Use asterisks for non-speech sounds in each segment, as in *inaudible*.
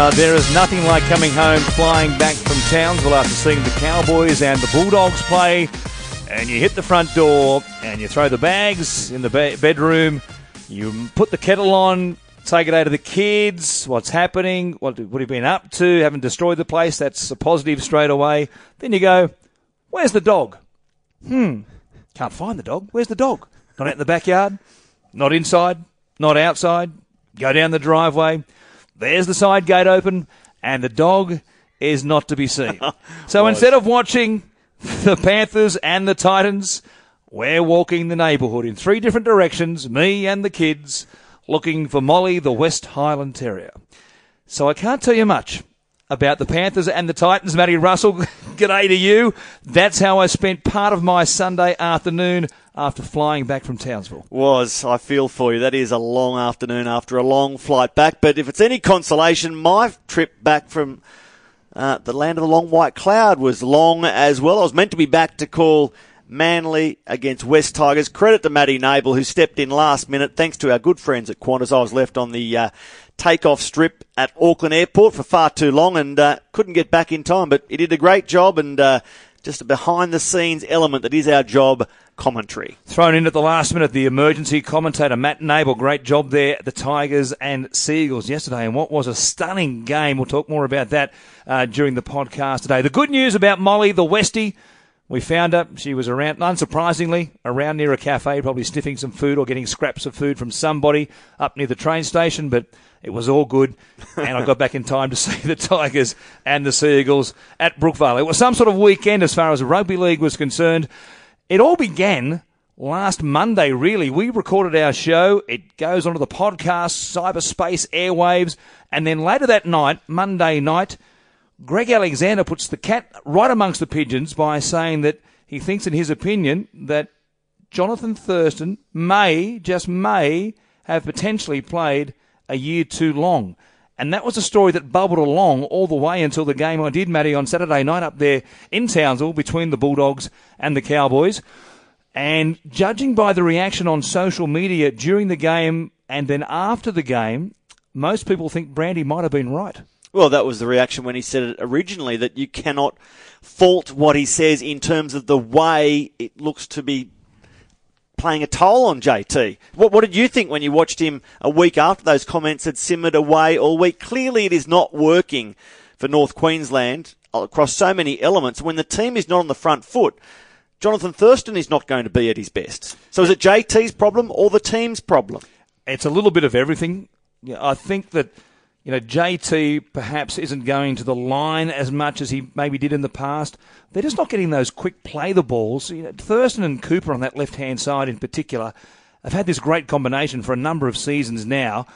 Uh, there is nothing like coming home flying back from Townsville after seeing the Cowboys and the Bulldogs play, and you hit the front door and you throw the bags in the be- bedroom, you put the kettle on, take it out of the kids, what's happening, what, what have you been up to, haven't destroyed the place, that's a positive straight away. Then you go, where's the dog? Hmm, can't find the dog. Where's the dog? Not out in the backyard, not inside, not outside. Go down the driveway. There's the side gate open, and the dog is not to be seen. *laughs* So instead of watching the Panthers and the Titans, we're walking the neighbourhood in three different directions, me and the kids, looking for Molly, the West Highland Terrier. So I can't tell you much about the Panthers and the Titans. Matty Russell, *laughs* g'day to you. That's how I spent part of my Sunday afternoon after flying back from Townsville. Was. I feel for you. That is a long afternoon after a long flight back. But if it's any consolation, my trip back from uh, the land of the long white cloud was long as well. I was meant to be back to call Manly against West Tigers. Credit to Matty Nable, who stepped in last minute. Thanks to our good friends at Qantas, I was left on the uh, takeoff strip at Auckland Airport for far too long and uh, couldn't get back in time. But he did a great job and uh, just a behind the scenes element that is our job commentary. Thrown in at the last minute, the emergency commentator Matt Nable. Great job there. The Tigers and Seagulls yesterday, and what was a stunning game. We'll talk more about that uh, during the podcast today. The good news about Molly, the Westie. We found her. She was around, unsurprisingly, around near a cafe, probably sniffing some food or getting scraps of food from somebody up near the train station, but it was all good. *laughs* And I got back in time to see the Tigers and the Seagulls at Brookvale. It was some sort of weekend as far as the rugby league was concerned. It all began last Monday, really. We recorded our show. It goes onto the podcast, cyberspace, airwaves. And then later that night, Monday night, Greg Alexander puts the cat right amongst the pigeons by saying that he thinks, in his opinion, that Jonathan Thurston may, just may, have potentially played a year too long. And that was a story that bubbled along all the way until the game I did, Matty, on Saturday night up there in Townsville between the Bulldogs and the Cowboys. And judging by the reaction on social media during the game and then after the game, most people think Brandy might have been right. Well, that was the reaction when he said it originally that you cannot fault what he says in terms of the way it looks to be playing a toll on JT. What, what did you think when you watched him a week after those comments had simmered away all week? Clearly, it is not working for North Queensland across so many elements. When the team is not on the front foot, Jonathan Thurston is not going to be at his best. So is it JT's problem or the team's problem? It's a little bit of everything. I think that you know, JT perhaps isn't going to the line as much as he maybe did in the past. They're just not getting those quick play the balls. You know, Thurston and Cooper on that left hand side in particular have had this great combination for a number of seasons now.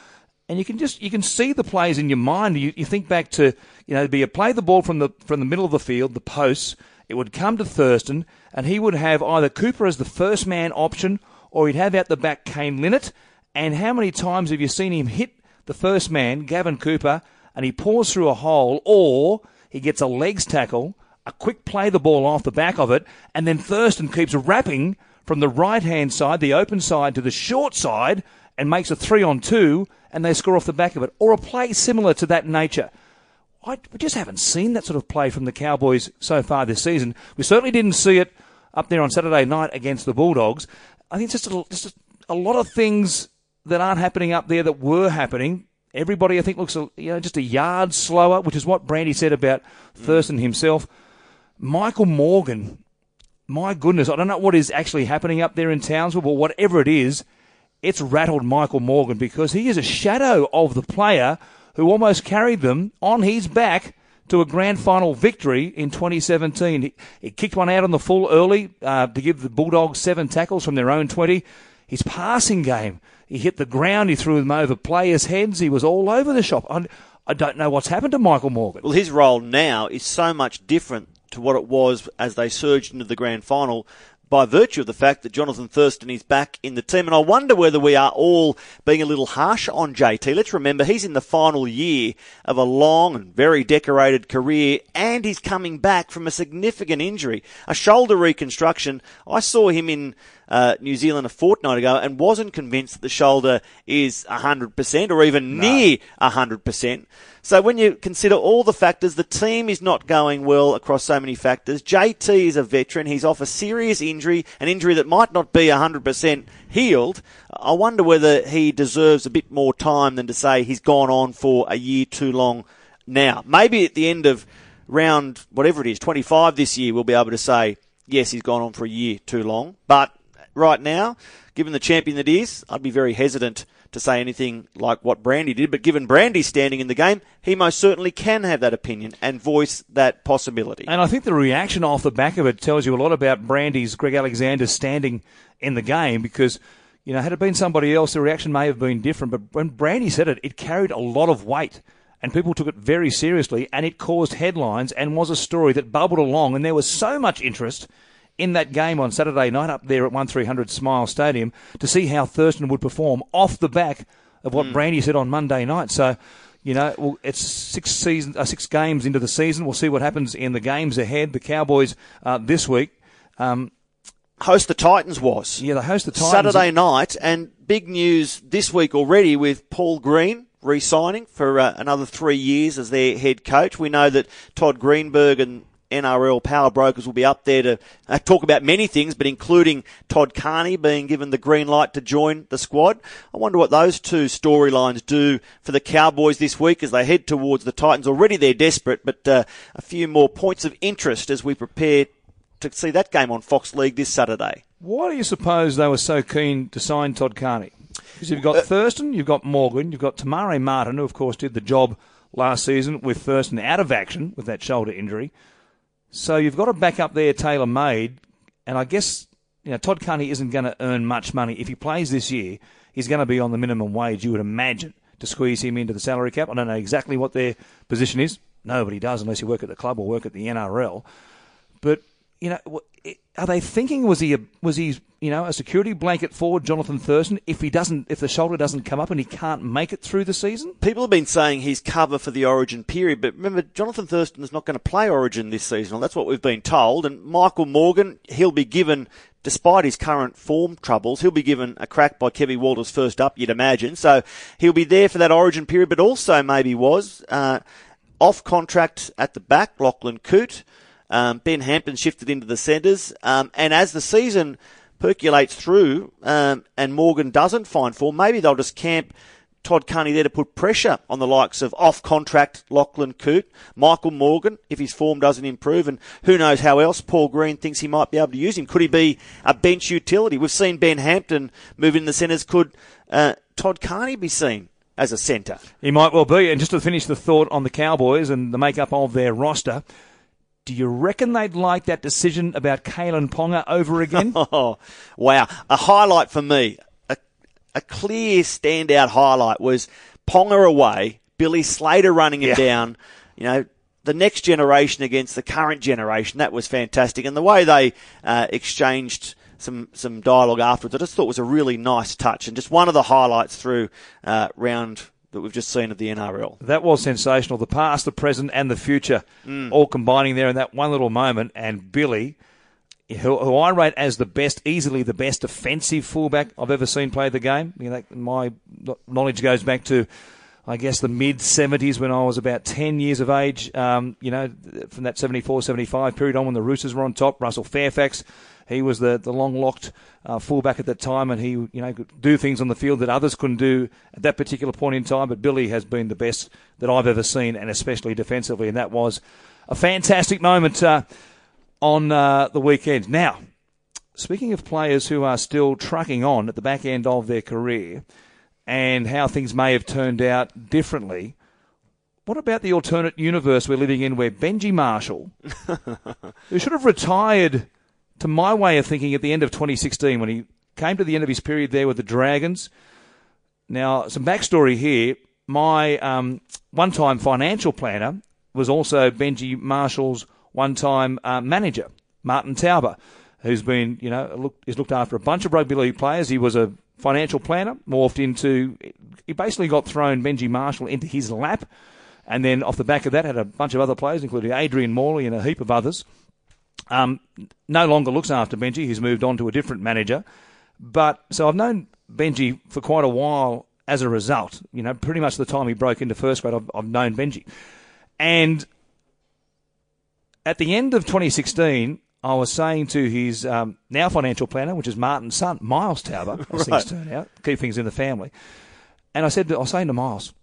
And you can just you can see the plays in your mind. You, you think back to you know, be a play the ball from the from the middle of the field, the posts. It would come to Thurston, and he would have either Cooper as the first man option, or he'd have out the back Kane Linnett. And how many times have you seen him hit the first man, Gavin Cooper, and he pours through a hole, or he gets a legs tackle, a quick play the ball off the back of it, and then Thurston keeps wrapping from the right hand side, the open side, to the short side, and makes a three on two, and they score off the back of it, or a play similar to that nature. I, we just haven't seen that sort of play from the Cowboys so far this season. We certainly didn't see it up there on Saturday night against the Bulldogs. I think it's just a, just a lot of things that aren't happening up there that were happening. Everybody, I think, looks you know just a yard slower, which is what Brandy said about Thurston himself. Michael Morgan, my goodness, I don't know what is actually happening up there in Townsville, but whatever it is, it's rattled Michael Morgan because he is a shadow of the player who almost carried them on his back to a grand final victory in 2017. He, he kicked one out on the full early uh, to give the Bulldogs seven tackles from their own 20. His passing game he hit the ground. He threw them over players' heads. He was all over the shop. I, I don't know what's happened to Michael Morgan. Well, his role now is so much different to what it was as they surged into the grand final by virtue of the fact that Jonathan Thurston is back in the team. And I wonder whether we are all being a little harsh on JT. Let's remember he's in the final year of a long and very decorated career and he's coming back from a significant injury, a shoulder reconstruction. I saw him in uh, New Zealand a fortnight ago and wasn't convinced that the shoulder is 100% or even no. near 100%. So when you consider all the factors, the team is not going well across so many factors. JT is a veteran. He's off a serious injury, an injury that might not be 100% healed. I wonder whether he deserves a bit more time than to say he's gone on for a year too long now. Maybe at the end of round, whatever it is, 25 this year, we'll be able to say, yes, he's gone on for a year too long. But right now, given the champion that is, I'd be very hesitant to say anything like what Brandy did. But given Brandy's standing in the game, he most certainly can have that opinion and voice that possibility. And I think the reaction off the back of it tells you a lot about Brandy's Greg Alexander's standing in the game because. You know, had it been somebody else, the reaction may have been different. But when Brandy said it, it carried a lot of weight and people took it very seriously, and it caused headlines and was a story that bubbled along, and there was so much interest in that game on Saturday night up there at 1300 Smile Stadium to see how Thurston would perform off the back of what mm. Brandy said on Monday night. So, you know, well, it's six season, uh, six games into the season. We'll see what happens in the games ahead. The Cowboys uh, this week. Um, host the Titans was. Yeah, they host the Titans. Saturday night, and big news this week already with Paul Green re-signing for uh, another three years as their head coach. We know that Todd Greenberg and NRL power brokers will be up there to uh, talk about many things, but including Todd Carney being given the green light to join the squad. I wonder what those two storylines do for the Cowboys this week as they head towards the Titans. Already they're desperate, but uh, a few more points of interest as we prepare to see that game on Fox League this Saturday. Why do you suppose they were so keen to sign Todd Carney? Because you've got uh, Thurston, you've got Morgan, you've got Te Maire Martin, who of course did the job last season with Thurston out of action with that shoulder injury. So you've got a backup there tailor made, and I guess you know Todd Carney isn't going to earn much money if he plays this year. He's going to be on the minimum wage. You would imagine to squeeze him into the salary cap. I don't know exactly what their position is. Nobody does unless you work at the club or work at the NRL. But you know, are they thinking was he a, was he you know a security blanket for Jonathan Thurston if he doesn't if the shoulder doesn't come up and he can't make it through the season? People have been saying he's cover for the Origin period, but remember Jonathan Thurston is not going to play Origin this season. That's what we've been told. And Michael Morgan, he'll be given. Despite his current form troubles, he'll be given a crack by Kevin Walters first up, you'd imagine. So he'll be there for that origin period, but also maybe was uh, off contract at the back, Lachlan Coote. Um, ben Hampton shifted into the centres, um, and as the season percolates through um, and Morgan doesn't find form, maybe they'll just camp Todd Carney there to put pressure on the likes of off contract Lachlan Coote, Michael Morgan, if his form doesn't improve, and who knows how else Paul Green thinks he might be able to use him. Could he be a bench utility? We've seen Ben Hampton move in the centres. Could uh, Todd Carney be seen as a centre? He might well be. And just to finish the thought on the Cowboys and the makeup of their roster, do you reckon they'd like that decision about Kalyn Ponga over again? *laughs* oh, wow. A highlight for me, a, a clear standout highlight was Ponga away, Billy Slater running him yeah. down. You know, the next generation against the current generation. That was fantastic. And the way they uh, exchanged some some dialogue afterwards, I just thought was a really nice touch and just one of the highlights through uh, round that we've just seen of the NRL. That was sensational. The past, the present, and the future mm. all combining there in that one little moment. And Billy, who, who, I rate as the best, easily the best defensive fullback I've ever seen play the game. You know, my knowledge goes back to, I guess, the mid 70s when I was about 10 years of age. Um, you know, from that 74 75 period on when the Roosters were on top, Russell Fairfax he was the, the long locked uh, fullback at that time, and he you know could do things on the field that others couldn't do at that particular point in time. But Billy has been the best that I've ever seen, and especially defensively, and that was a fantastic moment uh, on uh, the weekend. Now, speaking of players who are still trucking on at the back end of their career, and how things may have turned out differently. What about the alternate universe we're living in where Benji Marshall, *laughs* who should have retired to my way of thinking, at the end of 2016, when he came to the end of his period there with the Dragons. Now, some backstory here. My um, one time financial planner was also Benji Marshall's one time uh, manager, Martin Tauber, who's been, you know, look, he's looked after a bunch of rugby league players. He was a financial planner, morphed into, he basically got thrown Benji Marshall into his lap. And then off the back of that, had a bunch of other players, including Adrian Morley and a heap of others. Um, no longer looks after Benji. He's moved on to a different manager. But so I've known Benji for quite a while as a result. You know, pretty much the time he broke into first grade, I've, I've known Benji. And at the end of 2016, I was saying to his um, now financial planner, which is Martin's son, Miles Tauber, *laughs* as Right. things turn out, keep things in the family. And I said, I was saying to Miles,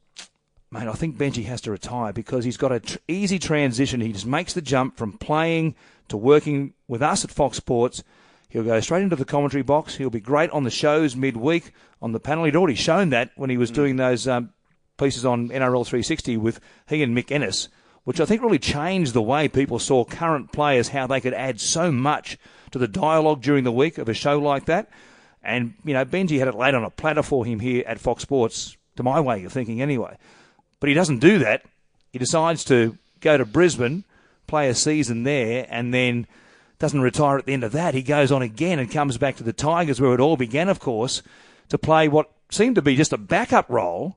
mate, I think Benji has to retire because he's got an tr- easy transition. He just makes the jump from playing to working with us at Fox Sports. He'll go straight into the commentary box. He'll be great on the shows midweek on the panel. He'd already shown that when he was doing those um, pieces on NRL 360 with he and Mick Ennis, which I think really changed the way people saw current players, how they could add so much to the dialogue during the week of a show like that. And, you know, Benji had it laid on a platter for him here at Fox Sports, to my way of thinking anyway. But he doesn't do that. He decides to go to Brisbane, play a season there, and then doesn't retire at the end of that. He goes on again and comes back to the Tigers, where it all began, of course, to play what seemed to be just a backup role.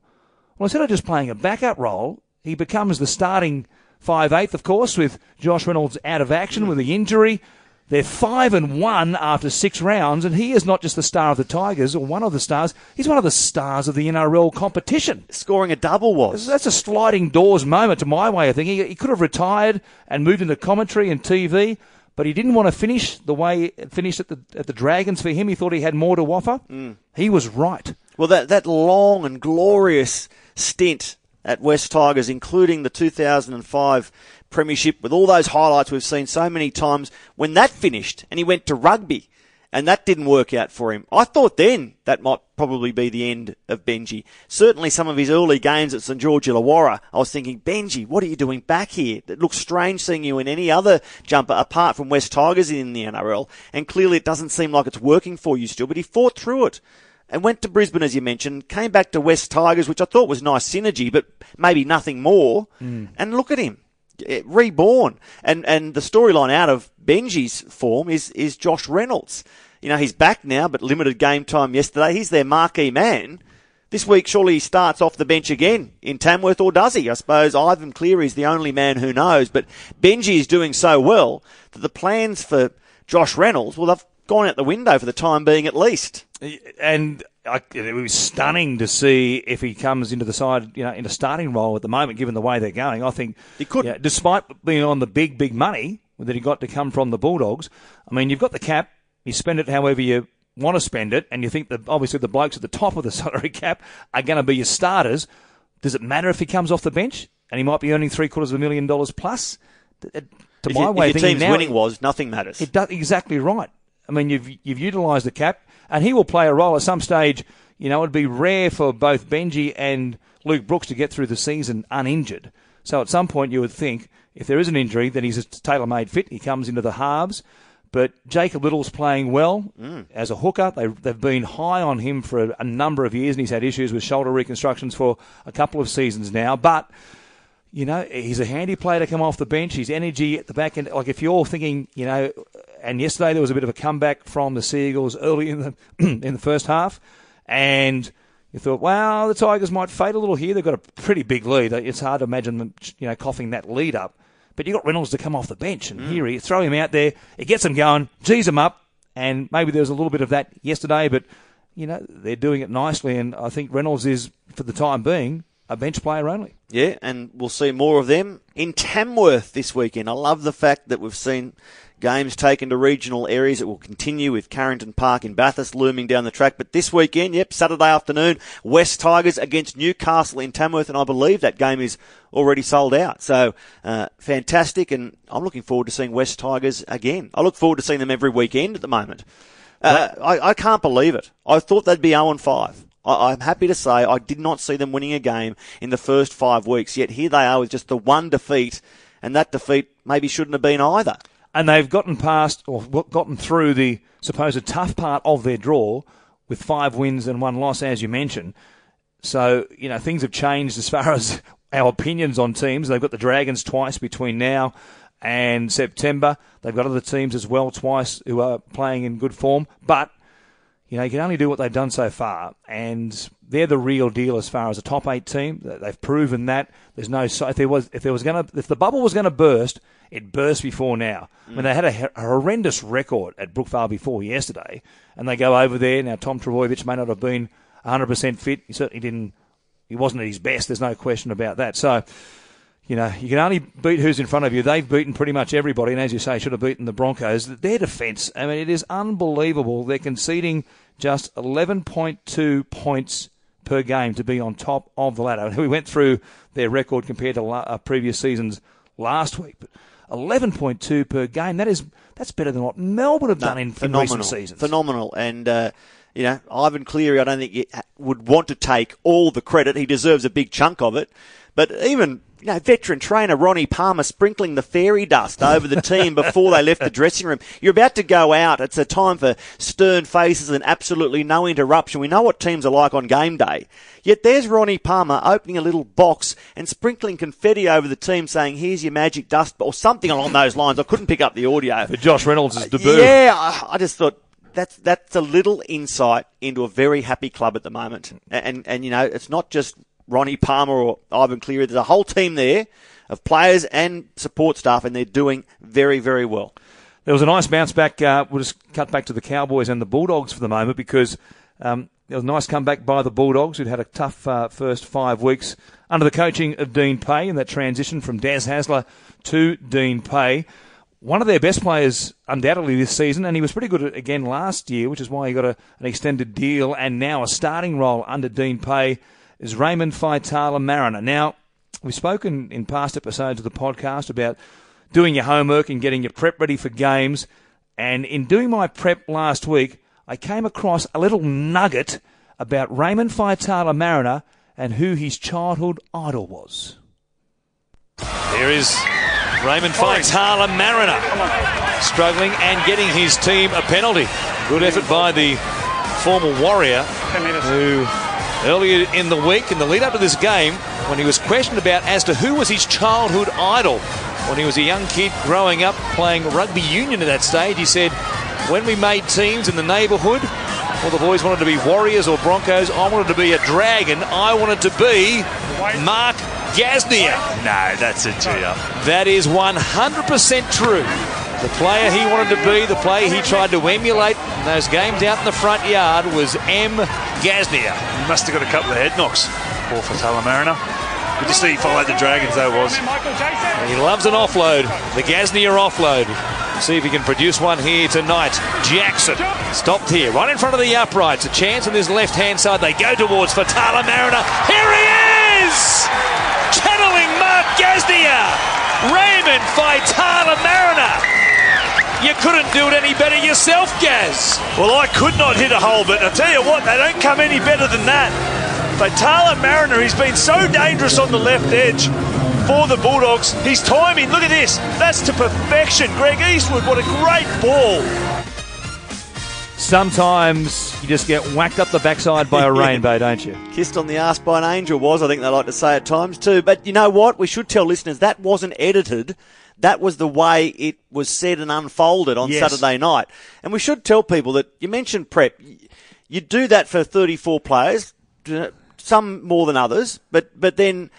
Well, instead of just playing a backup role, he becomes the starting five eighth, of course, with Josh Reynolds out of action with the injury. They're five and one after six rounds, and he is not just the star of the Tigers or one of the stars. He's one of the stars of the NRL competition. Scoring a double was. That's a sliding doors moment to my way of thinking. He, could have retired and moved into commentary and TV, but he didn't want to finish the way it finished at the at the Dragons. For him, he thought he had more to offer. Mm. He was right. Well, that, that long and glorious stint at West Tigers, including the 2005 Premiership, with all those highlights we've seen so many times, when that finished and he went to rugby and that didn't work out for him, I thought then that might probably be the end of Benji. Certainly some of his early games at St George Illawarra, I was thinking, Benji, what are you doing back here? It looks strange seeing you in any other jumper apart from West Tigers in the NRL, and clearly it doesn't seem like it's working for you still, but he fought through it and went to Brisbane, as you mentioned, came back to West Tigers, which I thought was nice synergy, but maybe nothing more. Hmm. And look at him, reborn. And and the storyline out of Benji's form is is Josh Reynolds. You know, he's back now, but limited game time yesterday. He's their marquee man. This week, surely he starts off the bench again in Tamworth, or does he? I suppose Ivan Cleary is the only man who knows. But Benji is doing so well that the plans for Josh Reynolds, well, they've gone out the window for the time being at least. And I, it was stunning to see if he comes into the side, you know, in a starting role at the moment, given the way they're going. I think He could. despite being on the big, big money that he got to come from the Bulldogs. I mean, you've got the cap, you spend it however you want to spend it, and you think that obviously the blokes at the top of the *laughs* salary cap are going to be your starters. Does it matter if he comes off the bench and he might be earning three quarters of a million dollars plus? To If, my you- way if your team's now, winning was, nothing matters. it does exactly right. I mean, you've you've utilised the cap, and he will play a role at some stage. You know, it'd be rare for both Benji and Luke Brooks to get through the season uninjured. So at some point, you would think if there is an injury, then he's a tailor-made fit. He comes into the halves. But Jacob Liddle's playing well mm. as a hooker. They, they've been high on him for a, a number of years, and he's had issues with shoulder reconstructions for a couple of seasons now. But you know, he's a handy player to come off the bench. His energy at the back end, like if you're thinking, you know, and yesterday there was a bit of a comeback from the Seagulls early in the *clears throat* in the first half, and you thought, well, the Tigers might fade a little here. They've got a pretty big lead. It's hard to imagine them, you know, coughing that lead up. But you got Reynolds to come off the bench, and mm. here he throw him out there. It gets him going, G's him up, and maybe there was a little bit of that yesterday, but you know they're doing it nicely, and I think Reynolds is, for the time being, a bench player only. Yeah, and we'll see more of them in Tamworth this weekend. I love the fact that we've seen games taken to regional areas. It will continue with Carrington Park in Bathurst looming down the track. But this weekend, yep, Saturday afternoon, West Tigers against Newcastle in Tamworth, and I believe that game is already sold out. So uh, fantastic, and I'm looking forward to seeing West Tigers again. I look forward to seeing them every weekend at the moment. Uh, I, I can't believe it. I thought they'd be 0 5. I, I'm happy to say I did not see them winning a game in the first five weeks, yet here they are with just the one defeat, and that defeat maybe shouldn't have been either. And they've gotten past or gotten through the supposed tough part of their draw with five wins and one loss, as you mentioned. So you know things have changed as far *laughs* as our opinions on teams. They've got the Dragons twice between now and September. They've got other teams as well twice who are playing in good form, but you know, you can only do what they've done so far, and they're the real deal as far as a top eight team. They've proven that. There's no if there was if there was going to if the bubble was going to burst, it burst before now. I mean, they had a, a horrendous record at Brookvale before yesterday, and they go over there now. Tom Trbojevic may not have been 100% fit. He certainly didn't. He wasn't at his best. There's no question about that. So, you know, you can only beat who's in front of you. They've beaten pretty much everybody, and as you say, should have beaten the Broncos. Their defence, I mean, it is unbelievable. They're conceding just 11.2 points per game to be on top of the ladder. *laughs* We went through their record compared to uh, previous seasons last week, but 11.2 per game. That is that's better than what Melbourne have no, done in, in, recent seasons. Phenomenal, and. Uh, you know, Ivan Cleary, I don't think would want to take all the credit. He deserves a big chunk of it. But even you know, veteran trainer Ronnie Palmer sprinkling the fairy dust over the team before they left the dressing room. You're about to go out. It's a time for stern faces and absolutely no interruption. We know what teams are like on game day. Yet there's Ronnie Palmer opening a little box and sprinkling confetti over the team saying, here's your magic dust, or something along those lines. I couldn't pick up the audio. For Josh Reynolds' uh, debut. Yeah, I just thought, that's that's a little insight into a very happy club at the moment. And and you know, it's not just Ronnie Palmer or Ivan Cleary. There's a whole team there of players and support staff, and they're doing very, very well. There was a nice bounce back. Uh, we'll just cut back to the Cowboys and the Bulldogs for the moment because um, there was a nice comeback by the Bulldogs, who'd had a tough uh, first five weeks under the coaching of Dean Pay and that transition from Des Hasler to Dean Pay. One of their best players, undoubtedly, this season, and he was pretty good again last year, which is why he got a, an extended deal and now a starting role under Dean Pay is Raymond Faitala Mariner. Now, we've spoken in past episodes of the podcast about doing your homework and getting your prep ready for games. And in doing my prep last week, I came across a little nugget about Raymond Faitala Mariner and who his childhood idol was. Here is Raymond Faitala Mariner struggling and getting his team a penalty. Good effort by the former Warrior who earlier in the week, in the lead up to this game, when he was questioned about as to who was his childhood idol when he was a young kid growing up playing rugby union at that stage. He said, when we made teams in the neighbourhood, well, the boys wanted to be Warriors or Broncos. I wanted to be a Dragon. I wanted to be Mark Gasnier. No, that's a G That is 100% true. The player he wanted to be, the player he tried to emulate in those games out in the front yard was M. He must have got a couple of head knocks, poor Faitala Mariner. Good to see he followed the Dragons, though, was. He loves an offload, the Gasnier offload. See if he can produce one here tonight. Jackson stopped here, right in front of the uprights. A chance on his left hand side. They go towards Faitala Mariner. Here he is! Channeling Mark Gasnier. Raymond Faitala Mariner. You couldn't do it any better yourself, Gaz. Well, I could not hit a hole, but I tell you what, they don't come any better than that. Faitala Mariner, he's been so dangerous on the left edge for the Bulldogs. His timing, look at this, that's to perfection. Greg Eastwood, what a great ball. Sometimes you just get whacked up the backside by a *laughs* rainbow, don't you? Kissed on the ass by an angel was, I think they like to say at times too. But you know what? We should tell listeners that wasn't edited that was the way it was said and unfolded on yes. Saturday night. And we should tell people that you mentioned prep. You do that for 34 players, some more than others, but, but then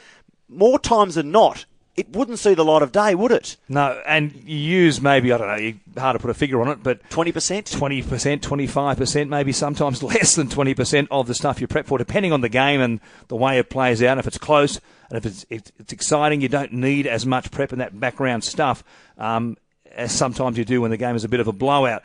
more times than not, it wouldn't see the light of day, would it? No, and you use maybe, I don't know, hard to put a figure on it, but 20%? 20%, 25%, maybe sometimes *laughs* less than 20% of the stuff you prep for, depending on the game and the way it plays out. If it's close and if it's, it's exciting, you don't need as much prep and that background stuff um, as sometimes you do when the game is a bit of a blowout.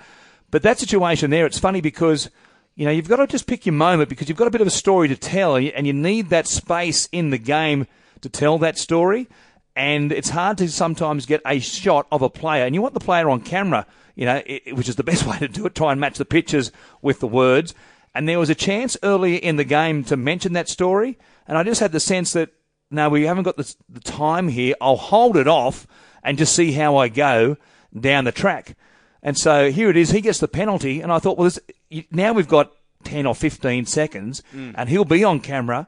But that situation there, it's funny because you know, you've got to just pick your moment because you've got a bit of a story to tell and you need that space in the game to tell that story and it's hard to sometimes get a shot of a player, and you want the player on camera, you know, it, which is the *laughs* best way to do it. Try and match the pictures with the words. And there was a chance earlier in the game to mention that story, and I just had the sense that no, we haven't got the, the time here. I'll hold it off and just see how I go down the track. And so here it is. He gets the penalty, and I thought, well, this, now we've got ten or fifteen seconds, mm. and he'll be on camera.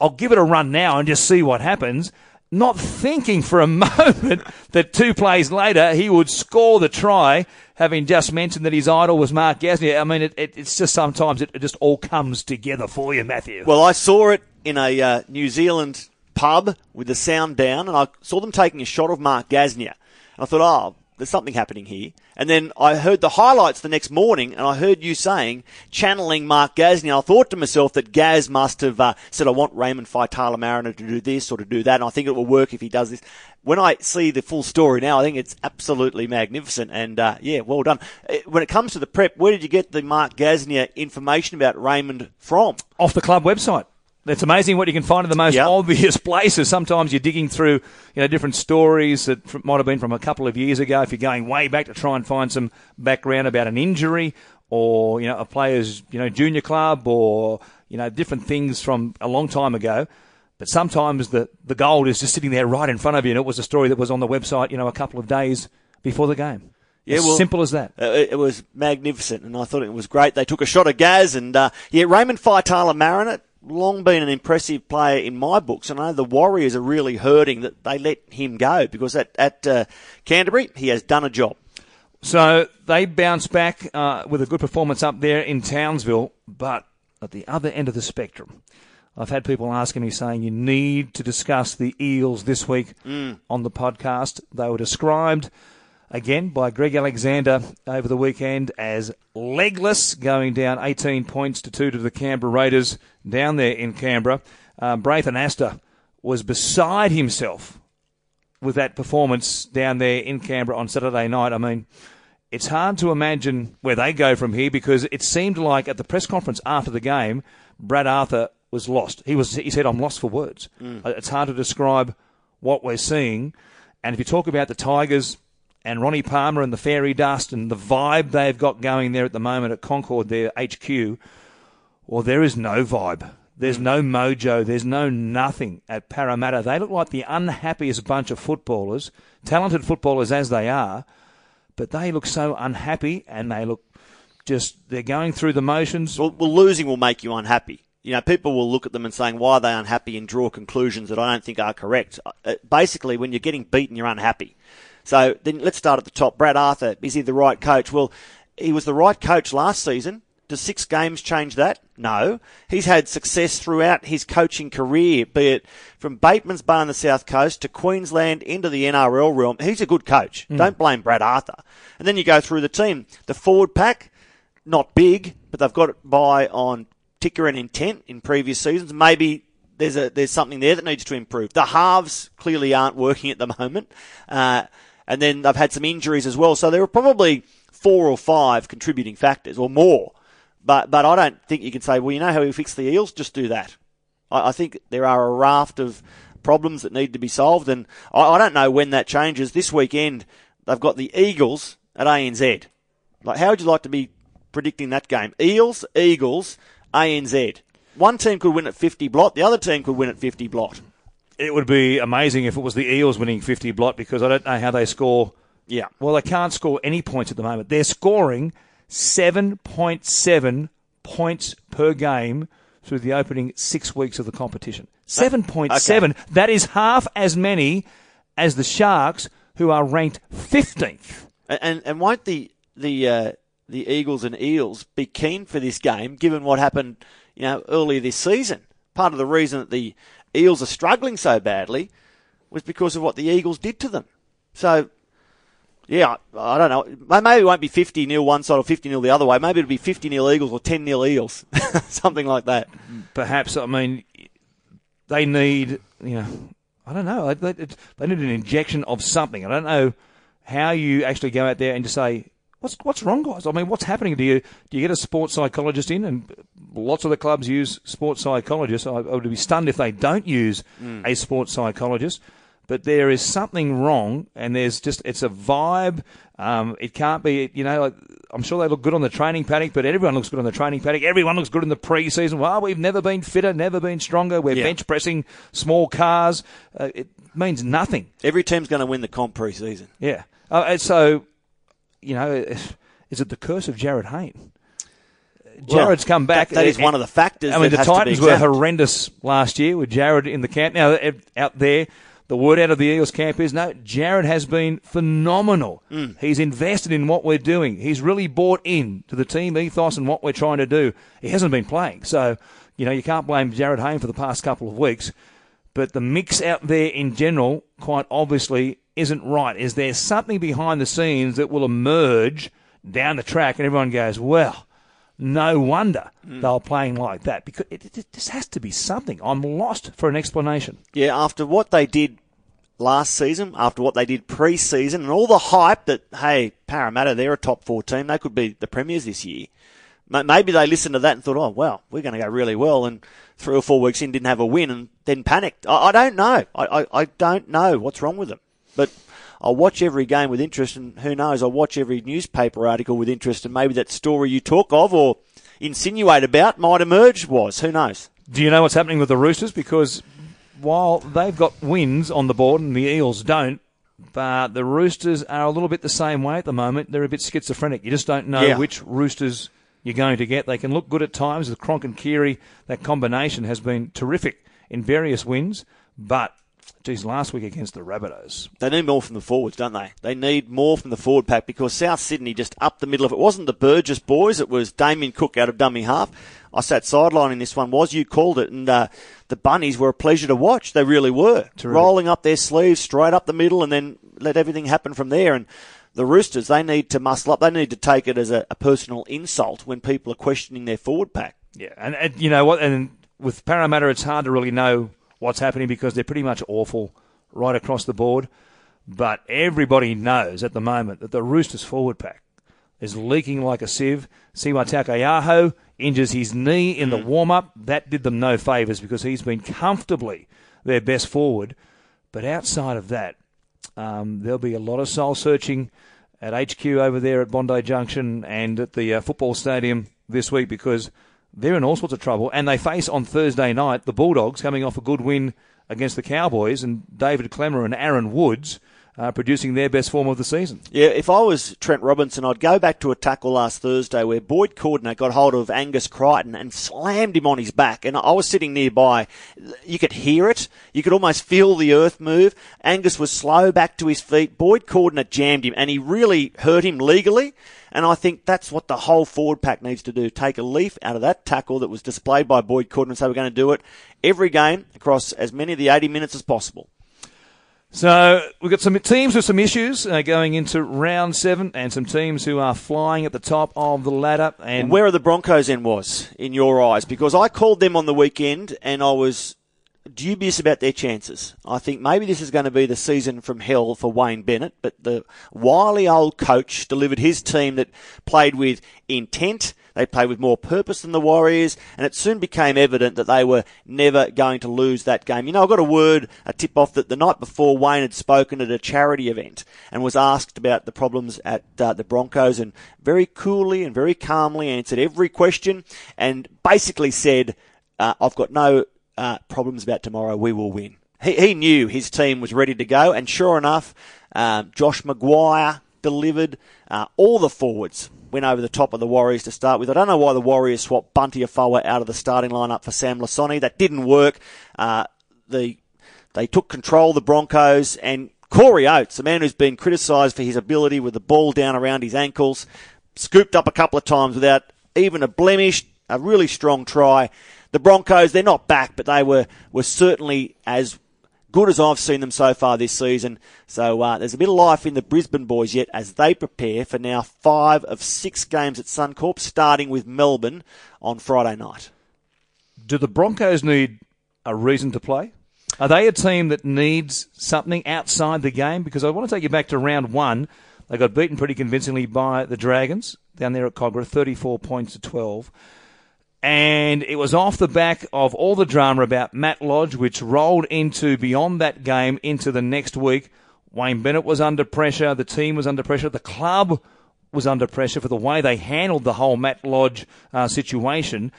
I'll give it a run now and just see what happens not thinking for a *laughs* moment that two plays later he would score the try, having just mentioned that his idol was Mark Gasnier. I mean, it, it, it's just sometimes it, it, just all comes together for you, Matthew. Well, I saw it in a uh, New Zealand pub with the sound down, and I saw them taking a shot of Mark Gasnier. And I thought, oh, there's something happening here. And then I heard the highlights the next morning, and I heard you saying, channeling Mark Gasnier. I thought to myself that Gaz must have uh, said, I want Raymond Faitala Mariner to do this or to do that, and I think it will work if he does this. When I see the full story now, I think it's absolutely magnificent, and uh, yeah, well done. Uh, when it comes to the prep, where did you get the Mark Gasnier information about Raymond from? Off the club website. It's amazing what you can find in the most Yep. obvious *laughs* places. Sometimes you're digging through, you know, different stories that might have been from a couple of years ago. If you're going way back to try and find some background about an injury or you know a player's you know junior club or you know different things from a long time ago. But sometimes the the gold is just sitting there right in front of you, and it was a story that was on the website, you know, a couple of days before the game. Yeah, as well- simple as that. Uh, it, was magnificent, and I thought it was great. They took a shot at Gaz, and uh, yeah, Raymond Faitala Mariner, long been an impressive player in my books, and I know the Warriors are really hurting that they let him go because at, at uh, Canterbury he has done a job. So they bounce back uh, with a good performance up there in Townsville, but at the other end of the spectrum, I've had people asking me saying you need to discuss the Eels this week on the podcast. They were described again by Greg Alexander over the weekend as legless, going down 18 points to two to the Canberra Raiders down there in Canberra. Um, Braith Anasta was beside himself with that performance down there in Canberra on Saturday night. I mean, it's hard to imagine where they go from here because it seemed like at the press conference after the game, Brad Arthur was lost. He was he said, "I'm lost for words." Uh, It's hard to describe what we're seeing. And if you talk about the Tigers and Ronnie Palmer and the fairy dust and the vibe they've got going there at the moment at Concord, their HQ, well, there is no vibe. There's no mojo. There's no nothing at Parramatta. They look like the unhappiest bunch of footballers, talented footballers as they are, but they look so unhappy and they look just, they're going through the motions. Well, well, losing will make you unhappy. You know, people will look at them and saying, why are they unhappy and draw conclusions that I don't think are correct. Uh, basically, when you're getting beaten, you're unhappy. So then let's start at the top. Brad Arthur, is he the right coach? Well, he was the right coach last season. Does six games change that? No. He's had success throughout his coaching career, be it from Bateman's Bay on the South Coast to Queensland into the NRL realm. He's a good coach. Don't blame Brad Arthur. And then you go through the team. The forward pack, not big, but they've got it by on ticker and intent in previous seasons. Maybe there's a there's something there that needs to improve. The halves clearly aren't working at the moment, uh, and then they've had some injuries as well. So there are probably four or five contributing factors or more. But but I don't think you can say, well, you know how we fix the Eels? Just do that. I, I think there are a raft of problems that need to be solved, and I, I don't know when that changes. This weekend they've got the Eagles at ANZ. Like, how would you like to be predicting that game? Eels, Eagles, ANZ. One team could win at 50 blot, the other team could win at 50 blot. It would be amazing if it was the Eels winning 50 blot because I don't know how they score. Yeah. Well, they can't score any points at the moment. They're scoring 7.7 points per game through the opening six weeks of the competition. 7.7. That is half as many as the Sharks, who are ranked 15th. And and, and won't the the uh, the Eagles and Eels be keen for this game, given what happened, you know, earlier this season? Part of the reason that the Eels are struggling so badly was because of what the Eagles did to them. So, yeah, I, don't know. Maybe it won't be 50 nil one side or 50 nil the other way. Maybe it'll be 50 nil Eagles or 10 nil Eels, *laughs* something like that. perhaps I mean they need you know I don't know they need an injection of something. I don't know how you actually go out there and just say what's what's wrong, guys. I mean, what's happening? Do you do you get a sports psychologist in? And lots of the clubs use sports psychologists. I, I would be stunned if they don't use a sports psychologist. But there is something wrong, and there's just it's a vibe. Um, it can't be, you know. Like, I'm sure they look good on the training paddock, but everyone looks good on the training paddock. Everyone looks good in the pre-season. Well, we've never been fitter, never been stronger. We're Yeah. bench pressing small cars. Uh, it means nothing. Every team's going to win the comp pre-season. Yeah. Uh, and so, you know, is it the curse of Jarryd Hayne? Jarryd's come back. That- that is one of the factors I mean, the Titans were horrendous last year with Jarryd in the camp. Now, out there, the word out of the Eagles camp is no, Jarryd has been phenomenal. Mm. He's invested in what we're doing. He's really bought in to the team ethos and what we're trying to do. He hasn't been playing. So, you know, you can't blame Jarryd Hayne for the past couple of weeks. But the mix out there in general, quite obviously, isn't right? Is there something behind the scenes that will emerge down the track and everyone goes, well, no wonder Mm. they were playing like that because it, it, just has to be something. I'm lost for an explanation. Yeah, after what they did last season, after what they did pre-season, and all the hype that hey, Parramatta, they're a top four team, they could be the premiers this year. Maybe they listened to that and thought, oh well, we're going to go really well, and three or four weeks in didn't have a win, and then panicked. I, I don't know. I, I, I don't know what's wrong with them, but. I'll watch every game with interest, and who knows? I'll watch every newspaper article with interest, and maybe that story you talk of or insinuate about might emerge. Was who knows? Do you know what's happening with the Roosters? Because while they've got wins on the board and the Eels don't, but the Roosters are a little bit the same way at the moment. They're a bit schizophrenic. You just don't know Yeah. which Roosters you're going to get. They can look good at times. With Cronk and Keary, that combination has been terrific in various wins. But, geez, last week against the Rabbitohs, They need more from the forwards, don't they? They need more from the forward pack because South Sydney just up the middle of it. wasn't the Burgess boys, it was Damien Cook out of dummy half. I sat sideline in this one, was you called it, and uh, the Bunnies were a pleasure to watch. They really were. Rolling up their sleeves straight up the middle and then let everything happen from there. And the Roosters, they need to muscle up. They need to take it as a, a personal insult when people are questioning their forward pack. Yeah, and, and you know what? And with Parramatta, it's hard to really know what's happening because they're pretty much awful right across the board. But everybody knows at the moment that the Roosters forward pack is leaking like a sieve. Siua Taukeiaho injures his knee in the warm up. That did them no favours because he's been comfortably their best forward. But outside of that, um, there'll be a lot of soul searching at HQ over there at Bondi Junction and at the uh, football stadium this week because they're in all sorts of trouble. And they face on Thursday night the Bulldogs coming off a good win against the Cowboys and David Klemmer and Aaron Woods uh, producing their best form of the season. Yeah, if I was Trent Robinson, I'd go back to a tackle last Thursday where Boyd Cordner got hold of Angus Crichton and slammed him on his back. And I was sitting nearby. You could hear it. You could almost feel the earth move. Angus was slow back to his feet. Boyd Cordner jammed him and he really hurt him legally. And I think that's what the whole forward pack needs to do. Take a leaf out of that tackle that was displayed by Boyd Cordner and say we're going to do it every game across as many of the 80 minutes as possible. So we've got some teams with some issues uh, going into round seven, and some teams who are flying at the top of the ladder. And where are the Broncos in was in your eyes? Because I called them on the weekend and I was dubious about their chances. I think maybe this is going to be the season from hell for Wayne Bennett, but the wily old coach delivered his team that played with intent. They played with more purpose than the Warriors, and it soon became evident that they were never going to lose that game. You know, I got a word, a tip off that the night before Wayne had spoken at a charity event and was asked about the problems at uh, the Broncos, and very coolly and very calmly answered every question, and basically said, uh, "I've got no uh, problems about tomorrow. We will win." He, he knew his team was ready to go, and sure enough, um, Josh McGuire delivered. Uh, all the forwards went over the top of the Warriors to start with. I don't know why the Warriors swapped Bunty Afoa out of the starting lineup for Sam Lisone. That didn't work. Uh, the they took control of the Broncos and Corey Oates, a man who's been criticised for his ability with the ball down around his ankles, scooped up a couple of times without even a blemish. A really strong try. The Broncos, they're not back, but they were were certainly as good as I've seen them so far this season. So uh, there's a bit of life in the Brisbane boys yet as they prepare for now five of six games at Suncorp, starting with Melbourne on Friday night. do the Broncos need a reason to play? Are they a team that needs something outside the game? Because I want to take you back to round one. They got beaten pretty convincingly by the Dragons down there at Kogarah, 34 points to 12. And it was off the back of all the drama about Matt Lodge, which rolled into beyond that game into the next week. Wayne Bennett was under pressure. The team was under pressure. The club was under pressure for the way they handled the whole Matt Lodge uh, situation.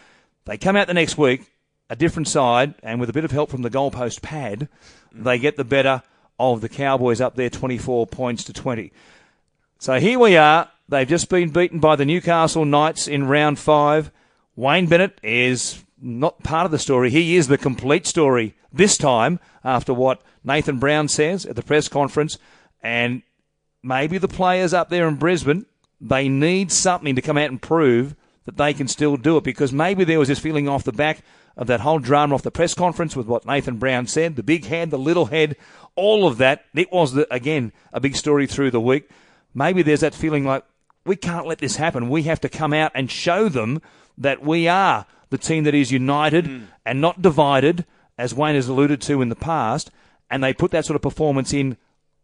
They come out the next week, a different side, and with a bit of help from the goalpost pad, they get the better of the Cowboys up there 24 points to 20. So here we are. They've just been beaten by the Newcastle Knights in round five. Wayne Bennett is not part of the story. He is the complete story this time after what Nathan Brown says at the press conference. And maybe the players up there in Brisbane, they need something to come out and prove that they can still do it because maybe there was this feeling off the back of that whole drama off the press conference with what Nathan Brown said, the big head, the little head, all of that. It was, the, again, a big story through the week. Maybe there's that feeling like we can't let this happen. We have to come out and show them that we are the team that is united mm. and not divided, as Wayne has alluded to in the past. And they put that sort of performance in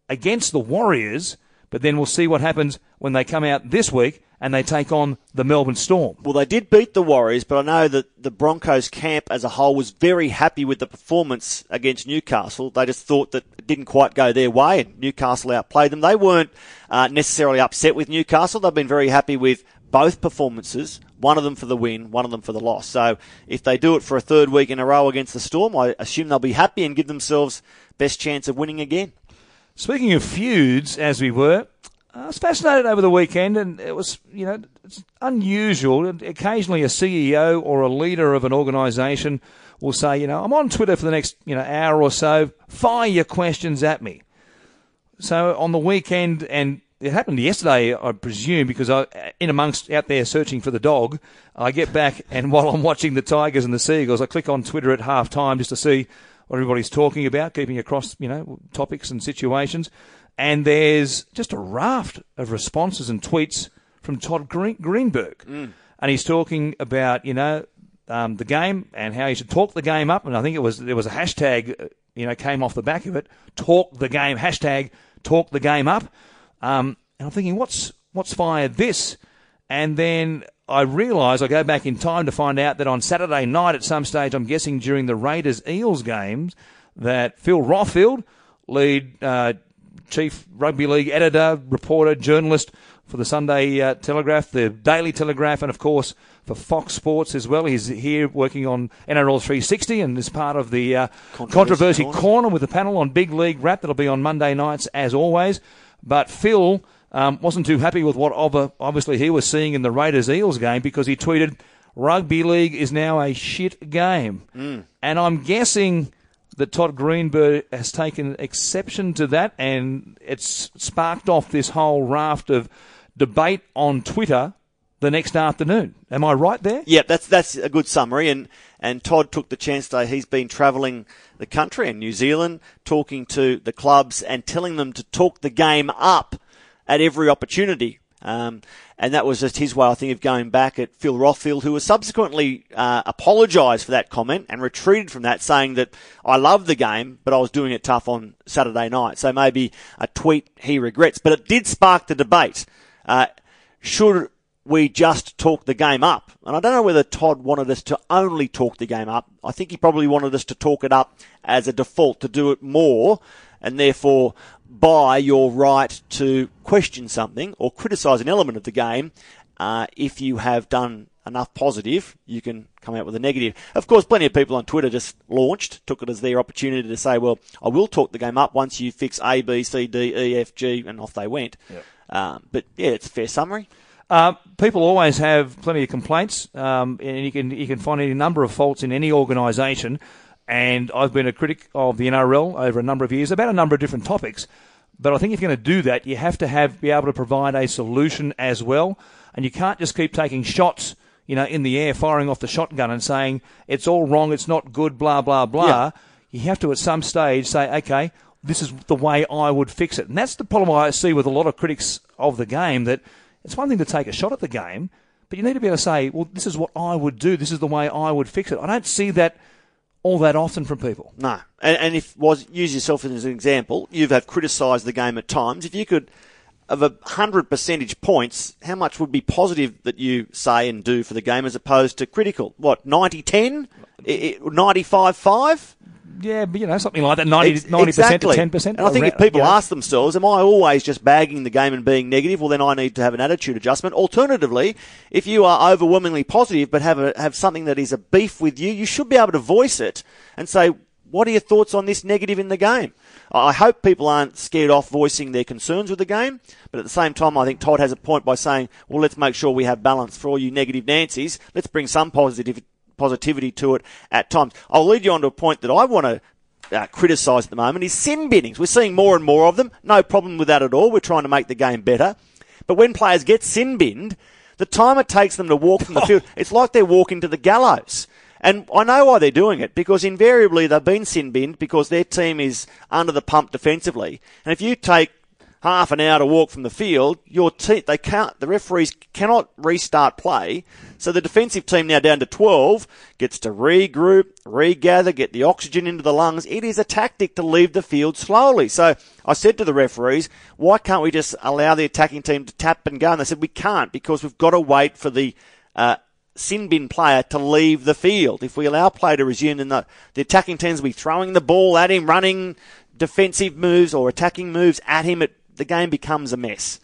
against the Warriors, but then we'll see what happens when they come out this week and they take on the Melbourne Storm. Well, they did beat the Warriors, but I know that the Broncos camp as a whole was very happy with the performance against Newcastle. They just thought that it didn't quite go their way, and Newcastle outplayed them. They weren't uh, necessarily upset with Newcastle. They've been very happy with both performances, one of them for the win, one of them for the loss. So if they do it for a third week in a row against the Storm, I assume they'll be happy and give themselves best chance of winning again. Speaking of feuds, as we were, I was fascinated over the weekend, and it was, you know, it's unusual. Occasionally, a CEO or a leader of an organisation will say, you know, I'm on Twitter for the next, you know, hour or so. Fire your questions at me. So on the weekend, and it happened yesterday, I presume, because I, in amongst out there searching for the dog, I get back, and *laughs* while I'm watching the Tigers and the Sea Eagles, I click on Twitter at half time just to see what everybody's talking about, keeping across, you know, topics and situations. And there's just a raft of responses and tweets from Todd Green- Greenberg, mm. and he's talking about you know um, the game and how he should talk the game up, and I think it was there was a hashtag uh, you know came off the back of it, talk the game hashtag talk the game up, um, and I'm thinking what's what's fired this, and then I realise I go back in time to find out that on Saturday night at some stage, I'm guessing during the Raiders Eels games, that Phil Rothfield, lead uh, chief rugby league editor, reporter, journalist for the Sunday uh, Telegraph, the Daily Telegraph, and of course for Fox Sports as well. He's here working on NRL 360 and is part of the uh, Controversy, Controversy corner. corner. with the panel on Big League Wrap that'll be on Monday nights as always. But Phil um, wasn't too happy with what obviously he was seeing in the Raiders Eels game because he tweeted, Rugby league is now a shit game. Mm. And I'm guessing that Todd Greenberg has taken exception to that, and it's sparked off this whole raft of debate on Twitter the next afternoon. Am I right there? Yeah, that's that's a good summary. And and Todd took the chance today. He's been travelling the country and New Zealand, talking to the clubs and telling them to talk the game up at every opportunity. Um, and that was just his way, I think, of going back at Phil Rothfield, who was subsequently uh, apologised for that comment and retreated from that, saying that I love the game, but I was doing it tough on Saturday night. So maybe a tweet he regrets. But it did spark the debate. Uh, should we just talk the game up? And I don't know whether Todd wanted us to only talk the game up. I think he probably wanted us to talk it up as a default, to do it more, and therefore by your right to question something or criticise an element of the game. Uh, if you have done enough positive, you can come out with a negative. Of course, plenty of people on Twitter just launched, took it as their opportunity to say, well, I will talk the game up once you fix A, B, C, D, E, F, G, and off they went. Yep. Um, but yeah, it's a fair summary. Uh, people always have plenty of complaints, um, and you can you can find any number of faults in any organisation and I've been a critic of the NRL over a number of years about a number of different topics. But I think if you're going to do that, you have to have be able to provide a solution as well, and you can't just keep taking shots, you know, in the air, firing off the shotgun and saying it's all wrong, it's not good, blah blah blah. Yeah. You have to at some stage say, okay, this is the way I would fix it, and that's the problem I see with a lot of critics of the game. That it's one thing to take a shot at the game, but you need to be able to say, well, this is what I would do, this is the way I would fix it. I don't see that all that often from people. No, and, and if was use yourself as an example, you have criticised the game at times. If you could, of a hundred percentage points, how much would be positive that you say and do for the game as opposed to critical? What 90-10? 95-5? Yeah, but you know, something like that, 90, percent exactly. to 10%. And I think if people ask themselves, am I always just bagging the game and being negative? Well, then I need to have an attitude adjustment. Alternatively, if you are overwhelmingly positive but have, a, have something that is a beef with you, you should be able to voice it and say, what are your thoughts on this negative in the game? I hope people aren't scared off voicing their concerns with the game, but at the same time, I think Todd has a point by saying, well, let's make sure we have balance for all you negative Nancy's. Let's bring some positive positivity to it at times. I'll lead you on to a point that I want to uh, criticise at the moment is sin binnings. We're seeing more and more of them. No problem with that at all. We're trying to make the game better. But when players get sin binned, the time it takes them to walk from the *laughs* field, it's like they're walking to the gallows. And I know why they're doing it because invariably they've been sin binned because their team is under the pump defensively. And if you take half an hour to walk from the field, your te- they can't, the referees cannot restart play. So the defensive team now down to 12 gets to regroup, regather, get the oxygen into the lungs. It is a tactic to leave the field slowly. So I said to the referees, why can't we just allow the attacking team to tap and go? And they said, we can't because we've got to wait for the, uh, sin bin player to leave the field. If we allow play to resume, then the, the attacking teams will be throwing the ball at him, running defensive moves or attacking moves at him. It, the game becomes a mess.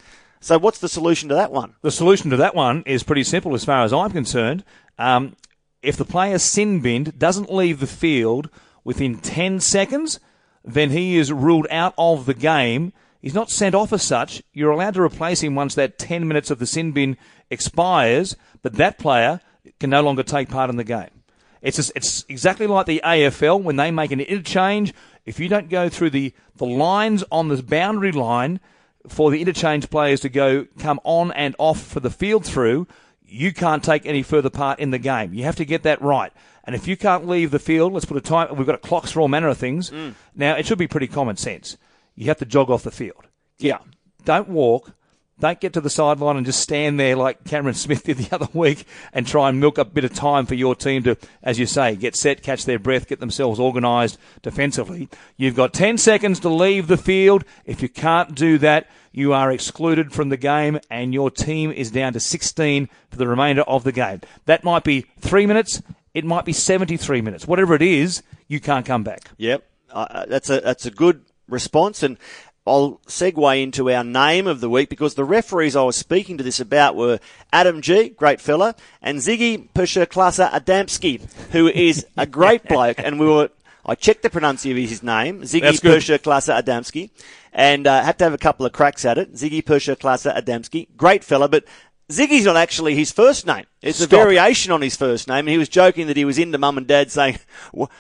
So, what's the solution to that one? The solution to that one is pretty simple as far as I'm concerned. Um, if the player sin binned doesn't leave the field within 10 seconds, then he is ruled out of the game. He's not sent off as such. You're allowed to replace him once that 10 minutes of the sin bin expires, but that player can no longer take part in the game. It's, just, it's exactly like the AFL when they make an interchange. If you don't go through the, the lines on the boundary line for the interchange players to go come on and off for the field through, you can't take any further part in the game. You have to get that right. And if you can't leave the field, let's put a time. We've got a clocks for all manner of things. Mm. Now it should be pretty common sense. You have to jog off the field. Yeah. Don't walk. Don't get to the sideline and just stand there like Cameron Smith did the *laughs* other week and try and milk a bit of time for your team to, as you say, get set, catch their breath, get themselves organised defensively. You've got 10 seconds to leave the field. If you can't do that, you are excluded from the game and your team is down to 16 for the remainder of the game. That might be three minutes. It might be 73 minutes. Whatever it is, you can't come back. Yep. Uh, that's a, that's a good response. And I'll segue into our name of the week because the referees I was speaking to this about were Adam Gee, great fella, and Ziggy Przeklasa-Adamski, who is a *laughs* great bloke. And we were, I checked the pronunciation of his name, Ziggy Przeklasa-Adamski, and uh, had to have a couple of cracks at it. Ziggy Przeklasa-Adamski, great fella, but Ziggy's not actually his first name. It's Stop. a variation on his first name. And he was joking that he was into mum and dad saying,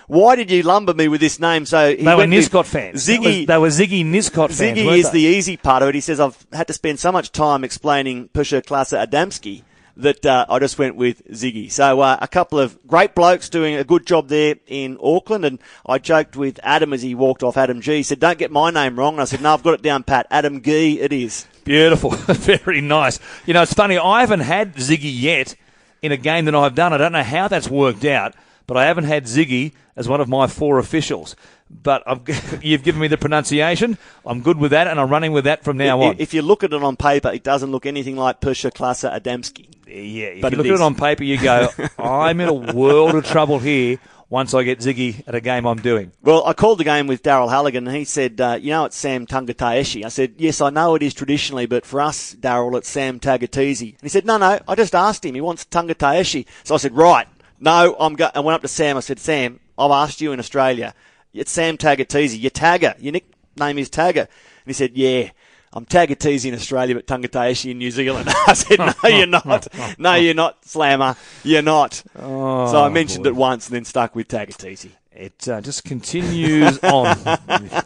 why did you lumber me with this name? So he they were Niszczot fans. Ziggy, they were Ziggy Niszczot fans. Ziggy is they? the easy part of it. He says, I've had to spend so much time explaining Przeklasa-Adamski that uh, I just went with Ziggy. So uh, a couple of great blokes doing a good job there in Auckland, and I joked with Adam as he walked off. Adam Gee he said, "Don't get my name wrong." And I said, "No, I've got it down, Pat. Adam Gee, it is." Beautiful, *laughs* very nice. You know, it's funny. I haven't had Ziggy yet in a game that I've done. I don't know how that's worked out, but I haven't had Ziggy as one of my four officials but I've, *laughs* you've given me the pronunciation. I'm good with that, and I'm running with that from now if, on. If you look at it on paper, it doesn't look anything like Przeklasa-Adamski. Yeah, if but you look at it on paper, you go, *laughs* I'm in a world of trouble here once I get Ziggy at a game I'm doing. Well, I called the game with Daryl Halligan, and he said, uh, you know, it's Sam Tungataeshi. I said, yes, I know it is traditionally, but for us, Daryl, it's Sam Tagateezy. And he said, no, no, I just asked him. He wants Tungataeshi. So I said, right. No, I'm go-. I went up to Sam. I said, Sam, I've asked you in Australia. It's Sam Tagateezy. You're Tagger. Your nickname is Tagger. And he said, yeah. I'm Tagateezy in Australia, but Tungataeshi in New Zealand. *laughs* I said, no, you're *laughs* not. No, you're not, Slammer. You're not. Oh, so I mentioned boy. it once and then stuck with Tagateezy. It uh, just continues *laughs* on.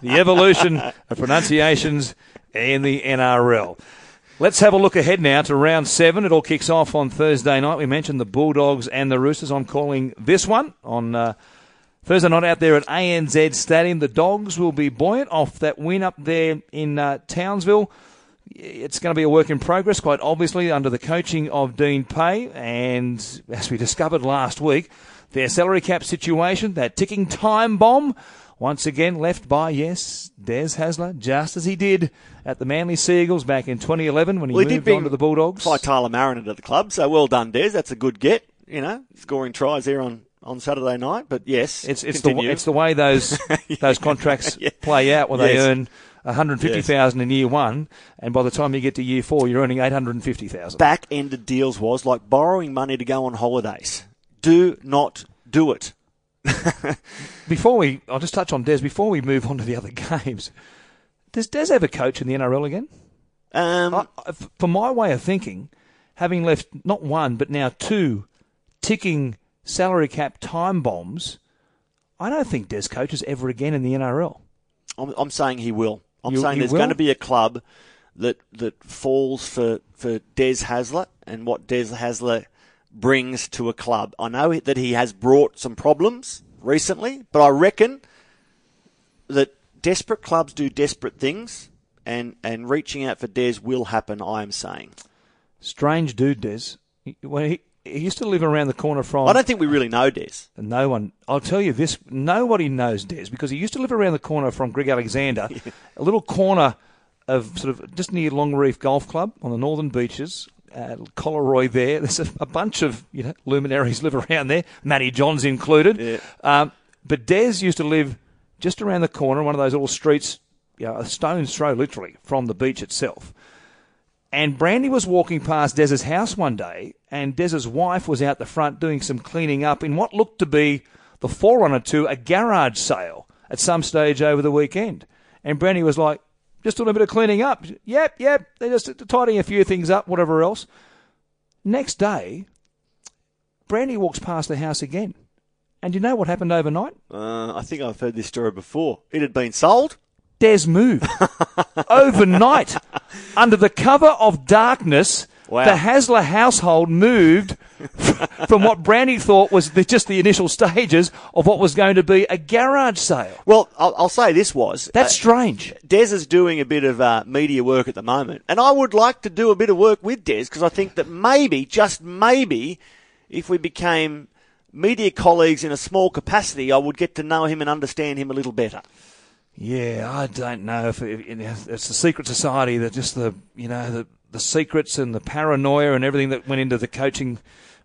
the evolution of pronunciations in the NRL. Let's have a look ahead now to round seven. It all kicks off on Thursday night. We mentioned the Bulldogs and the Roosters. I'm calling this one on uh, Thursday night out there at ANZ Stadium. The Dogs will be buoyant off that win up there in uh, Townsville. It's going to be a work in progress, quite obviously, under the coaching of Dean Pay. And as we discovered last week, their salary cap situation, that ticking time bomb, once again left by, yes, Des Hasler, just as he did at the Manly Sea Eagles back in 2011 when he well, moved he on to the Bulldogs. By Tyler Mariner to the club, so well done, Des. That's a good get, you know, scoring tries there on on Saturday night. But yes, it's it's the it's the way those *laughs* those contracts yeah. play out where yes. they earn. 150,000 yes. in year one, and by the time you get to year four, you're earning 850,000. Back ended deals was like borrowing money to go on holidays. Do not do it. *laughs* before we, I'll just touch on Des. Before we move on to the other *laughs* games, does Des ever coach in the NRL again? Um, I, for my way of thinking, having left not one but now two ticking salary cap time bombs, I don't think Des coaches ever again in the NRL. I'm, I'm saying he will. I'm you, saying there's will? going to be a club that that falls for, for Des Hasler and what Des Hasler brings to a club. I know that he has brought some problems recently, but I reckon that desperate clubs do desperate things, and, and reaching out for Des will happen, I am saying. Strange dude, Des. When he, he used to live around the corner from. I don't think we really know Des. No one. I'll tell you this. Nobody knows Des because he used to live around the corner from Greg Alexander, *laughs* a little corner of sort of just near Long Reef Golf Club on the northern beaches. Uh, Collaroy there. *laughs* There's a, a, bunch of you know luminaries live around there. Matty Johns included. Yeah. Um, but Des used to live just around the corner, one of those little streets, you know, a stone's throw literally from the beach itself. And Brandy was walking past Des's house one day, and Des's wife was out the front doing some cleaning up in what looked to be the forerunner to a garage sale at some stage over the weekend. And Brandy was like, just doing a bit of cleaning up. Yep, yep. They're just tidying a few things up, whatever else. Next day, Brandy walks past the house again. And you know what happened overnight? Uh, I think I've heard this story before. It had been sold. Des moved overnight under the cover of darkness. Wow. The Hasler household moved from what Brandy thought was the, just the initial stages of what was going to be a garage sale. Well, I'll, I'll say this was That's uh, strange. Des is doing a bit of uh, media work at the moment, and I would like to do a bit of work with Des because I think that maybe, just maybe, if we became media colleagues in a small capacity, I would get to know him and understand him a little better. Yeah, I don't know if it, it's the secret society that just the you know the the secrets and the paranoia and everything that went into the coaching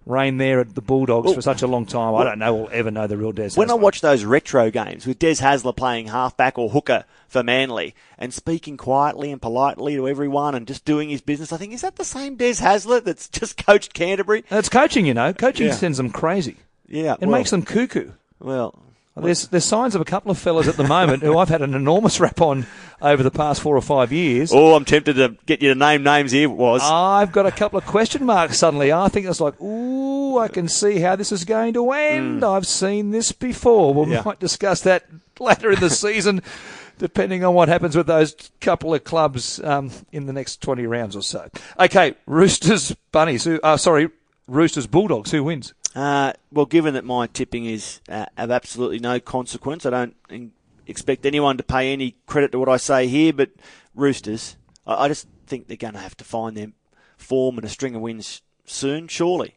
reign there at the Bulldogs Well, for such a long time. I don't know we'll ever know the real Des. When I watch those retro games with Des Hasler playing halfback or hooker for Manly and speaking quietly and politely to everyone and just doing his business, I think, is that the same Des Hasler that's *laughs* just coached Canterbury? That's coaching, you know. Coaching Yeah. sends them crazy. Yeah. It well, makes them cuckoo. Well, There's there's signs of a couple of fellas at the moment who I've had an enormous rap on over the past four or five years. oh, I'm tempted to get you to name names here. Was. I've got a couple of question marks suddenly. I think it's like, ooh, I can see how this is going to end. I've seen this before. We. Yeah. might discuss that later in the *laughs* season, depending on what happens with those couple of clubs um, in the next 20 rounds or so. Okay, Roosters, Bunnies. Who, uh, sorry, Roosters, Bulldogs. Who wins? Uh, well, given that my tipping is uh, of absolutely no consequence, I don't in- expect anyone to pay any credit to what I say here. But Roosters, I, I just think they're going to have to find their form and a string of wins soon, surely.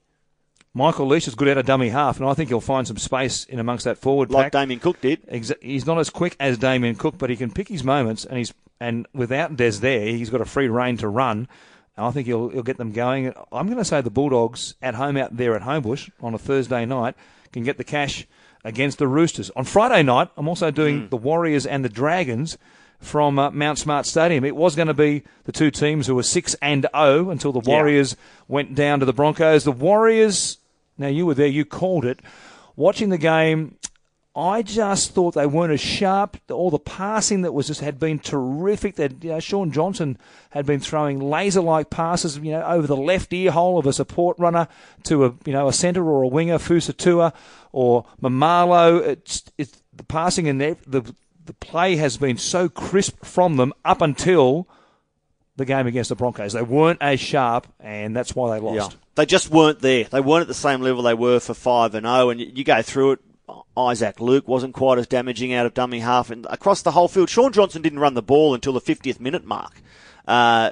Michael Lichaa is good out of dummy half, and I think he'll find some space in amongst that forward Like pack. Damien Cook did. He's not as quick as Damien Cook, but he can pick his moments, and he's and without Des there, he's got a free rein to run. And I think he'll he'll get them going. I'm going to say the Bulldogs at home out there at Homebush on a Thursday night can get the cash against the Roosters. On Friday night, I'm also doing the Warriors and the Dragons from uh, Mount Smart Stadium. It was going to be the two teams who were six and zero until the Yeah. Warriors went down to the Broncos. The Warriors. Now you were there. You called it. Watching the game, I just thought they weren't as sharp. All the passing that was just had been terrific. That you know, Shaun Johnson had been throwing laser-like passes, you know, over the left ear hole of a support runner to a you know a centre or a winger, Fusitu'a or Maumalo. It's, it's the passing and the, the play has been so crisp from them up until the game against the Broncos. They weren't as sharp, and that's why they lost. They just weren't there. They weren't at the same level they were for 5 and 0. And you, you go through it. Isaac Luke wasn't quite as damaging out of dummy half. And across the whole field, Shaun Johnson didn't run the ball until the 50th minute mark. Uh,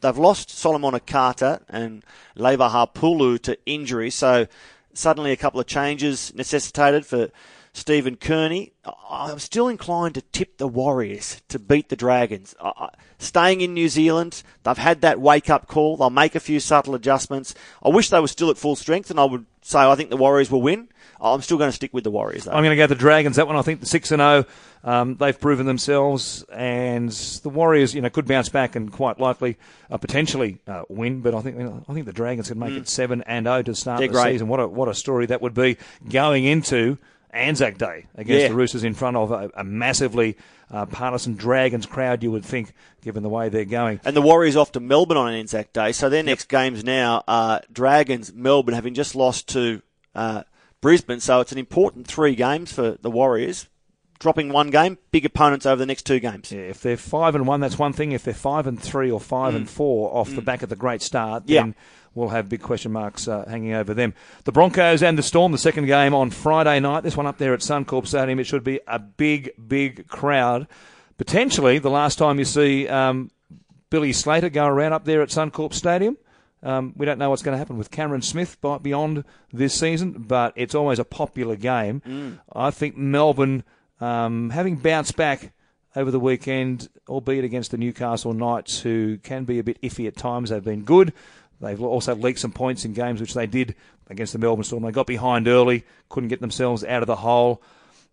they've lost Solomone Kata and Leivaha Pulu to injury. So suddenly a couple of changes necessitated for Stephen Kearney. I'm still inclined to tip the Warriors to beat the Dragons. Staying in New Zealand, they've had that wake up call. They'll make a few subtle adjustments. I wish they were still at full strength, and I would say I think the Warriors will win. I'm still going to stick with the Warriors, though. I'm going to go the Dragons. That one, I think the six and zero. Um, they've proven themselves, and the Warriors, you know, could bounce back and quite likely, uh, potentially uh, win. But I think I think the Dragons can make it seven and zero to start Mm. They're the great. season. What a what a story that would be going into Anzac Day against Yeah. the Roosters in front of a, a massively uh, partisan Dragons crowd. You would think, given the way they're going. And the Warriors off to Melbourne on an Anzac Day. So their next games now are Dragons, Melbourne, having just lost to uh, Brisbane. So it's an important three games for the Warriors. dropping one game, big opponents over the next two games. Yeah, if they're five and one, that's one thing. If they're five and three or five and four off the back of the great start, Mm. Yeah. then we'll have big question marks uh, hanging over them. The Broncos and the Storm, the second game on Friday night. This one up there at Suncorp Stadium. It should be a big, big crowd. Potentially the last time you see um, Billy Slater go around up there at Suncorp Stadium. Um, we don't know what's going to happen with Cameron Smith by, beyond this season, but it's always a popular game. I think Melbourne, um, having bounced back over the weekend, albeit against the Newcastle Knights, who can be a bit iffy at times, they've been good. They've also leaked some points in games, which they did against the Melbourne Storm. They got behind early, couldn't get themselves out of the hole.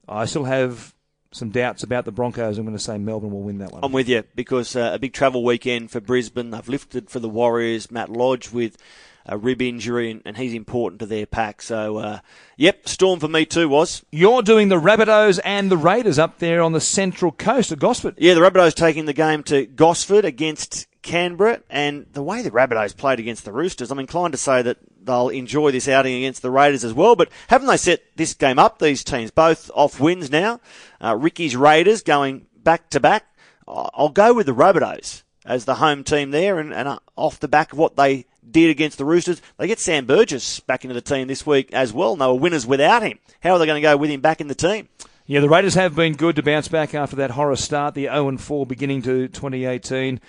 I still have some doubts about the Broncos. I'm going to say Melbourne will win that one. I'm with you because uh, a big travel weekend for Brisbane. They've lifted for the Warriors. Matt Lodge with a rib injury, and, and he's important to their pack. So, uh, yep, Storm for me too was. You're doing the Rabbitohs and the Raiders up there on the central coast of Gosford. Yeah, the Rabbitohs taking the game to Gosford against Canberra, and the way the Rabbitohs played against the Roosters, I'm inclined to say that they'll enjoy this outing against the Raiders as well. But haven't they set this game up? These teams both off wins now. Uh, Ricky's Raiders going back to back. I'll go with the Rabbitohs as the home team there, and, and uh, off the back of what they did against the Roosters, they get Sam Burgess back into the team this week as well. And they were winners without him. How are they going to go with him back in the team? Yeah, the Raiders have been good to bounce back after that horror start, the 0 4 beginning to 2018.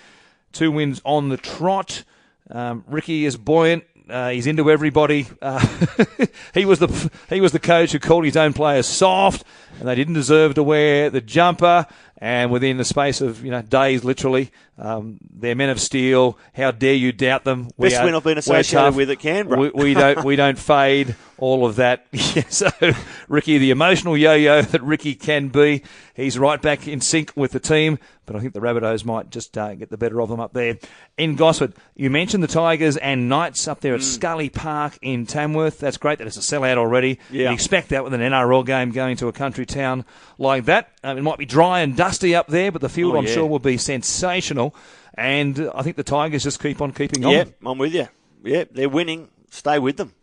Two wins on the trot. Um, Ricky is buoyant. Uh, he's into everybody. Uh, *laughs* he was the he was the coach who called his own players soft, and they didn't deserve to wear the jumper. And within the space of you know days, literally, um, they're men of steel. How dare you doubt them? We Best are- win I've been associated with at Canberra. We, we don't we don't fade all of that. *laughs* So Ricky, the emotional yo-yo that Ricky can be, he's right back in sync with the team. But I think the Rabbitohs might just uh, get the better of them up there in Gosford. You mentioned the Tigers and Knights up there at Mm. Scully Park in Tamworth. That's great that it's a sellout already. Yeah. You expect that with an NRL game going to a country town like that. Um, it might be dry and dusty up there, but the field Oh, I'm yeah. sure will be sensational. And uh, I think the Tigers just keep on keeping on. Yep, I'm with you. Yep, they're winning. Stay with them.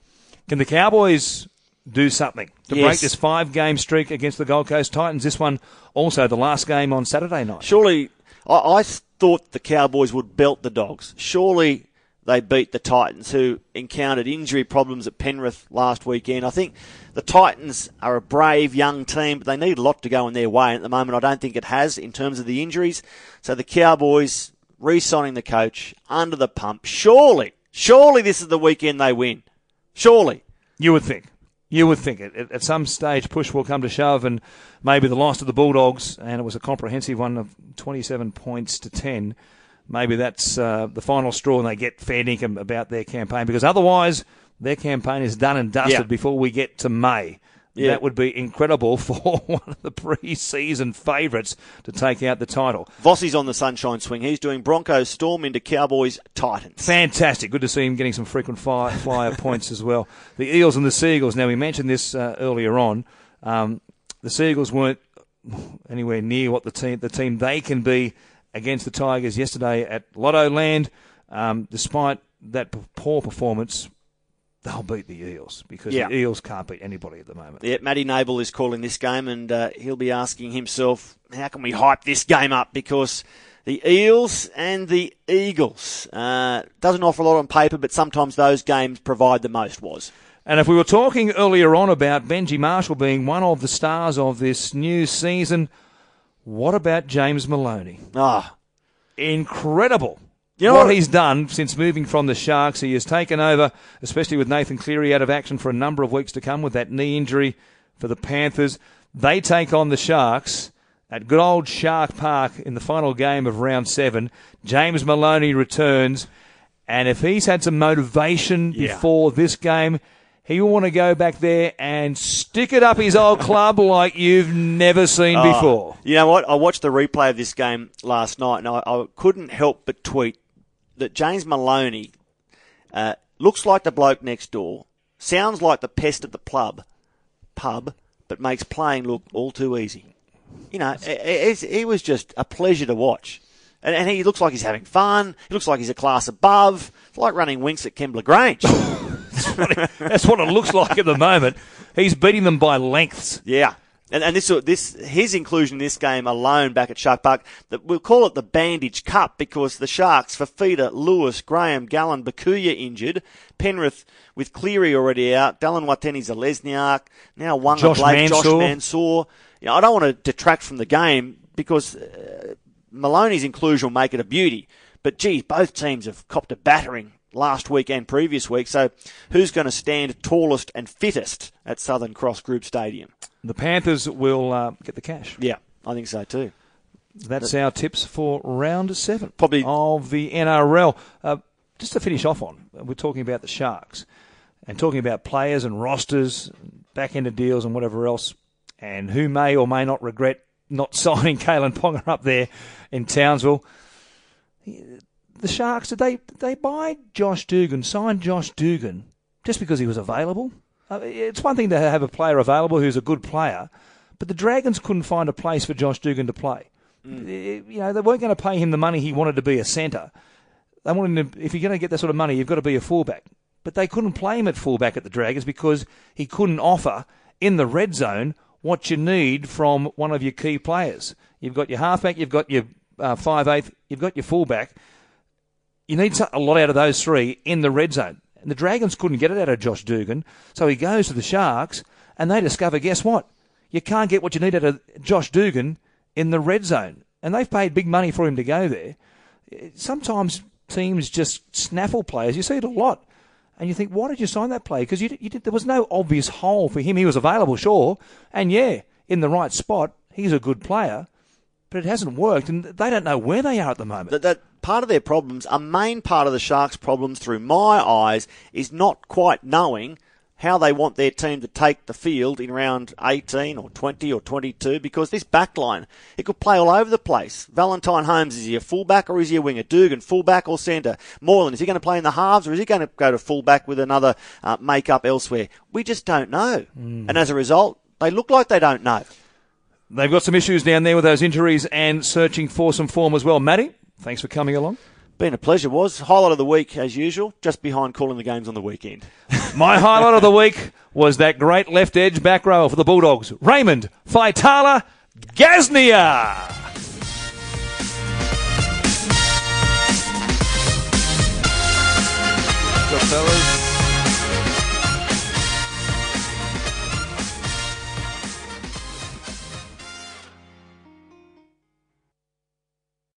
Can the Cowboys do something to break this five game streak against the Gold Coast Titans? This one also the last game on Saturday night. Surely, I, I thought the Cowboys would belt the Dogs. Surely they beat the Titans, who encountered injury problems at Penrith last weekend. I think the Titans are a brave young team, but they need a lot to go in their way. And at the moment, I don't think it has in terms of the injuries. So the Cowboys re-signing the coach under the pump. Surely, surely this is the weekend they win. Surely. You would think. You would think it. At- At some stage, push will come to shove, and maybe the loss to the Bulldogs, and it was a comprehensive one of 27 points to 10. Maybe that's uh, the final straw, and they get fair dinkum about their campaign because otherwise, their campaign is done and dusted Yeah. before we get to May. Yeah. That would be incredible *laughs* for one of the pre-season favourites to take out the title. Vossi's on the sunshine swing. He's doing Broncos Storm into Cowboys Titans. Fantastic. Good to see him getting some frequent fire, flyer *laughs* points as well. The Eels and the Sea Eagles. Now, we mentioned this uh, earlier on. Um, the Sea Eagles weren't anywhere near what the team the team they can be against the Tigers yesterday at Lottoland. Um, despite that poor performance, they'll beat the Eels because Yeah. the Eels can't beat anybody at the moment. Yeah, Matty Nable is calling this game, and uh, he'll be asking himself, how can we hype this game up? Because the Eels and the Eagles uh, doesn't offer a lot on paper, but sometimes those games provide the most. Was And if we were talking earlier on about Benji Marshall being one of the stars of this new season, what about James Maloney? ah, incredible. You know what, what- he's done since moving from the Sharks, he has taken over, especially with Nathan Cleary out of action for a number of weeks to come with that knee injury for the Panthers. They take on the Sharks at good old Shark Park in the final game of round seven. James Maloney returns, and if he's had some motivation Yeah. before this game, he will want to go back there and stick it up his old club like you've never seen Ah. before. You know what? I watched the replay of this game last night, and I, I couldn't help but tweet that James Maloney uh, looks like the bloke next door, sounds like the pest at the pub, pub, but makes playing look all too easy. You know, it, it's, it was just a pleasure to watch. And, and he looks like he's having fun. He looks like he's a class above. It's like running winks at Kembla Grange. *laughs* That's what it looks like at the moment. He's beating them by lengths. yeah. And, and this, this, his inclusion in this game alone back at Shark Park, that we'll call it the Bandage Cup because the Sharks, Fifita, Lewis, Graham, Gallen, Bukuya injured, Penrith with Cleary already out, Dallin Watene-Zelezniak, now Waqa Josh Blake, Josh Mansour. Mansour. You know, I don't want to detract from the game because uh, Maloney's inclusion will make it a beauty. But geez, both teams have copped a battering last week and previous week. So who's going to stand tallest and fittest at Southern Cross Group Stadium? The Panthers will uh, get the cash. Yeah, I think so too. That's our tips for round seven Probably- of the NRL. Uh, just to finish off on, we're talking about the Sharks and talking about players and rosters, back end of deals and whatever else, and who may or may not regret not *laughs* signing Kalyn Ponga up there in Townsville. The Sharks, did they, did they buy Josh Dugan, sign Josh Dugan just because he was available? Uh, it's one thing to have a player available who's a good player, but the Dragons couldn't find a place for Josh Dugan to play. Eh, You know, they weren't going to pay him the money he wanted to be a centre. They wanted to, if you're going to get that sort of money, you've got to be a fullback. But they couldn't play him at fullback at the Dragons because he couldn't offer in the red zone what you need from one of your key players. You've got your halfback, you've got your uh, five eighth, you've got your fullback. You need a lot out of those three in the red zone. And the Dragons couldn't get it out of Josh Dugan, so he goes to the Sharks, and they discover, guess what? You can't get what you need out of Josh Dugan in the red zone. And they've paid big money for him to go there. Sometimes teams just snaffle players. You see it a lot. And you think, why did you sign that player? Because there was no obvious hole for him. He was available, sure. And yeah, in the right spot, he's a good player. But it hasn't worked, and they don't know where they are at the moment. That, that part of their problems, a main part of the Sharks' problems, through my eyes, is not quite knowing how they want their team to take the field in round 18 or 20 or 22 because this back line, it could play all over the place. Valentine Holmes, is he a fullback or is he a winger? Dugan, fullback or centre? Moylan, is he going to play in the halves or is he going to go to fullback with another uh, make-up elsewhere? We just don't know. And as a result, they look like they don't know. They've got some issues down there with those injuries and searching for some form as well. Matty, thanks for coming along. Been a pleasure, was. Highlight of the week, as usual, just behind calling the games on the weekend. *laughs* My highlight of the week was that great left edge back row for the Bulldogs, Raymond Faitala Gasnier. The fellas